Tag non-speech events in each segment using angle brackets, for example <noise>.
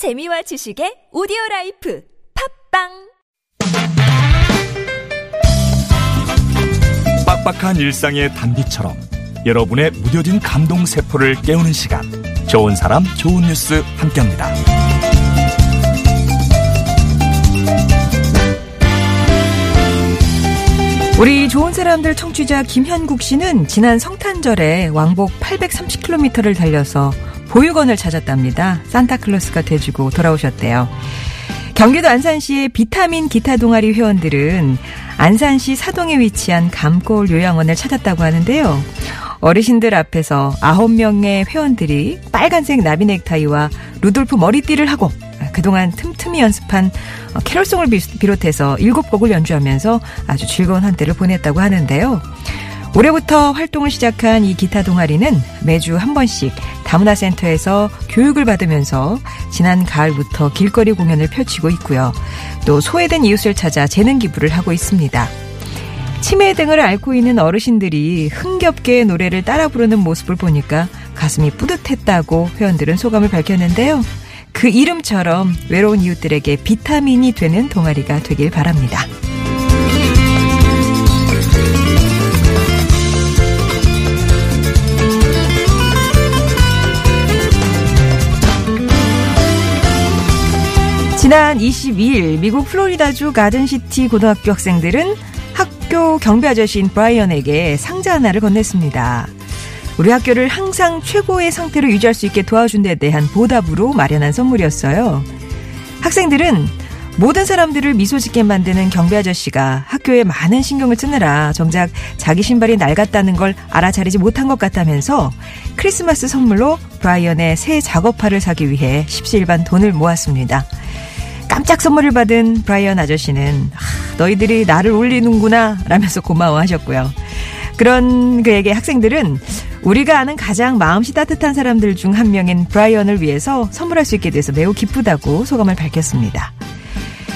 재미와 지식의 오디오 라이프 팟빵 빡빡한 일상의 단비처럼 여러분의 무뎌진 감동 세포를 깨우는 시간 좋은 사람 좋은 뉴스 함께합니다. 우리 좋은 사람들 청취자 김현국 씨는 지난 성탄절에 왕복 830km를 달려서 보육원을 찾았답니다. 산타클로스가 돼주고 돌아오셨대요. 경기도 안산시의 비타민 기타 동아리 회원들은 안산시 사동에 위치한 감골 요양원을 찾았다고 하는데요. 어르신들 앞에서 9명의 회원들이 빨간색 나비 넥타이와 루돌프 머리띠를 하고 그동안 틈틈이 연습한 캐롤송을 비롯해서 7곡을 연주하면서 아주 즐거운 한때를 보냈다고 하는데요. 올해부터 활동을 시작한 이 기타 동아리는 매주 한 번씩 다문화 센터에서 교육을 받으면서 지난 가을부터 길거리 공연을 펼치고 있고요. 또 소외된 이웃을 찾아 재능 기부를 하고 있습니다. 치매 등을 앓고 있는 어르신들이 흥겹게 노래를 따라 부르는 모습을 보니까 가슴이 뿌듯했다고 회원들은 소감을 밝혔는데요. 그 이름처럼 외로운 이웃들에게 비타민이 되는 동아리가 되길 바랍니다. 지난 22일 미국 플로리다주 가든시티 고등학교 학생들은 학교 경비 아저씨인 브라이언에게 상자 하나를 건넸습니다. 우리 학교를 항상 최고의 상태로 유지할 수 있게 도와준 데 대한 보답으로 마련한 선물이었어요. 학생들은 모든 사람들을 미소 짓게 만드는 경비 아저씨가 학교에 많은 신경을 쓰느라 정작 자기 신발이 낡았다는 걸 알아차리지 못한 것 같다면서 크리스마스 선물로 브라이언의 새 작업화를 사기 위해 십시일반 돈을 모았습니다. 깜짝 선물을 받은 브라이언 아저씨는 너희들이 나를 울리는구나 라면서 고마워하셨고요. 그런 그에게 학생들은 우리가 아는 가장 마음씨 따뜻한 사람들 중 한 명인 브라이언을 위해서 선물할 수 있게 돼서 매우 기쁘다고 소감을 밝혔습니다.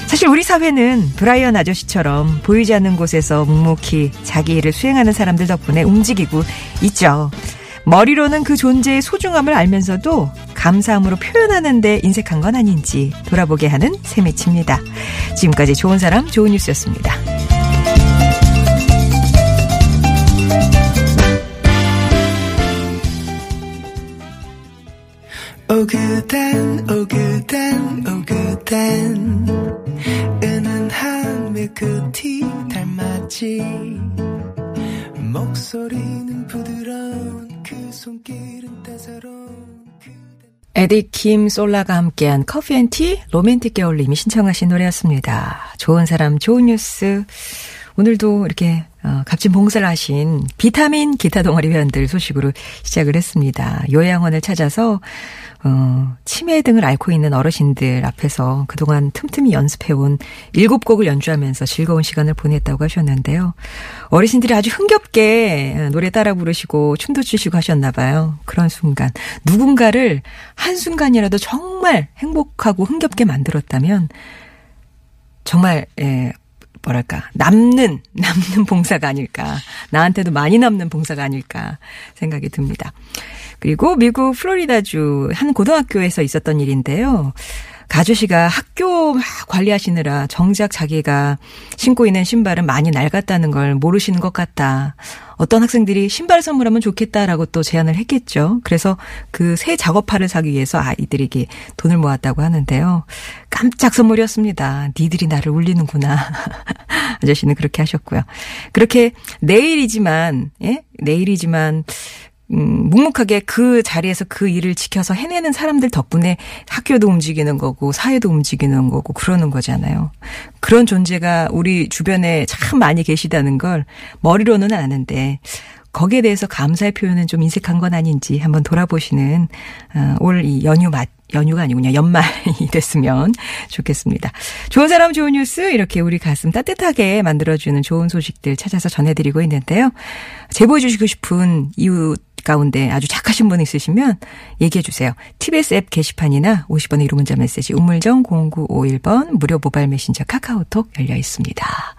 사실 우리 사회는 브라이언 아저씨처럼 보이지 않는 곳에서 묵묵히 자기 일을 수행하는 사람들 덕분에 움직이고 있죠. 머리로는 그 존재의 소중함을 알면서도 감사함으로 표현하는 데 인색한 건 아닌지 돌아보게 하는 세미치입니다. 지금까지 좋은 사람 좋은 뉴스였습니다. 오그단 오그단 오그단 은은한 밀크티 닮았지 목소리는 부드러운 그 손길은 따사로운 에디 킴 솔라가 함께한 Coffee and Tea 로맨틱 겨울님이 신청하신 노래였습니다. 좋은 사람 좋은 뉴스 오늘도 이렇게 어, 값진 봉사를 하신 비타민 기타 동아리 회원들 소식으로 시작을 했습니다. 요양원을 찾아서 어, 치매 등을 앓고 있는 어르신들 앞에서 그동안 틈틈이 연습해온 일곱 곡을 연주하면서 즐거운 시간을 보냈다고 하셨는데요. 어르신들이 아주 흥겹게 노래 따라 부르시고 춤도 추시고 하셨나 봐요. 그런 순간 누군가를 한 순간이라도 정말 행복하고 흥겹게 만들었다면 정말 예, 뭐랄까 남는 <laughs> 남는 봉사가 아닐까 나한테도 많이 남는 봉사가 아닐까 생각이 듭니다. 그리고 미국 플로리다주 한 고등학교에서 있었던 일인데요. 가주 씨가 학교 관리하시느라 정작 자기가 신고 있는 신발은 많이 낡았다는 걸 모르시는 것 같다. 어떤 학생들이 신발 선물하면 좋겠다라고 또 제안을 했겠죠. 그래서 그 새 작업화를 사기 위해서 아이들에게 돈을 모았다고 하는데요. 깜짝 선물이었습니다. 니들이 나를 울리는구나. <laughs> 아저씨는 그렇게 하셨고요. 그렇게 내일이지만, 예? 내일이지만, 음, 묵묵하게 그 자리에서 그 일을 지켜서 해내는 사람들 덕분에 학교도 움직이는 거고 사회도 움직이는 거고 그러는 거잖아요. 그런 존재가 우리 주변에 참 많이 계시다는 걸 머리로는 아는데 거기에 대해서 감사의 표현은 좀 인색한 건 아닌지 한번 돌아보시는 어, 올이 연휴 맞 연휴가 아니군요. 연말이 <laughs> 됐으면 좋겠습니다. 좋은 사람 좋은 뉴스 이렇게 우리 가슴 따뜻하게 만들어주는 좋은 소식들 찾아서 전해드리고 있는데요. 제보해 주시고 싶은 이웃 가운데 아주 착하신 분 있으시면 얘기해 주세요. TBS 앱 게시판이나 50번의 1호 문자 메시지 우물정 0951번 무료 모바일 메신저 카카오톡 열려 있습니다.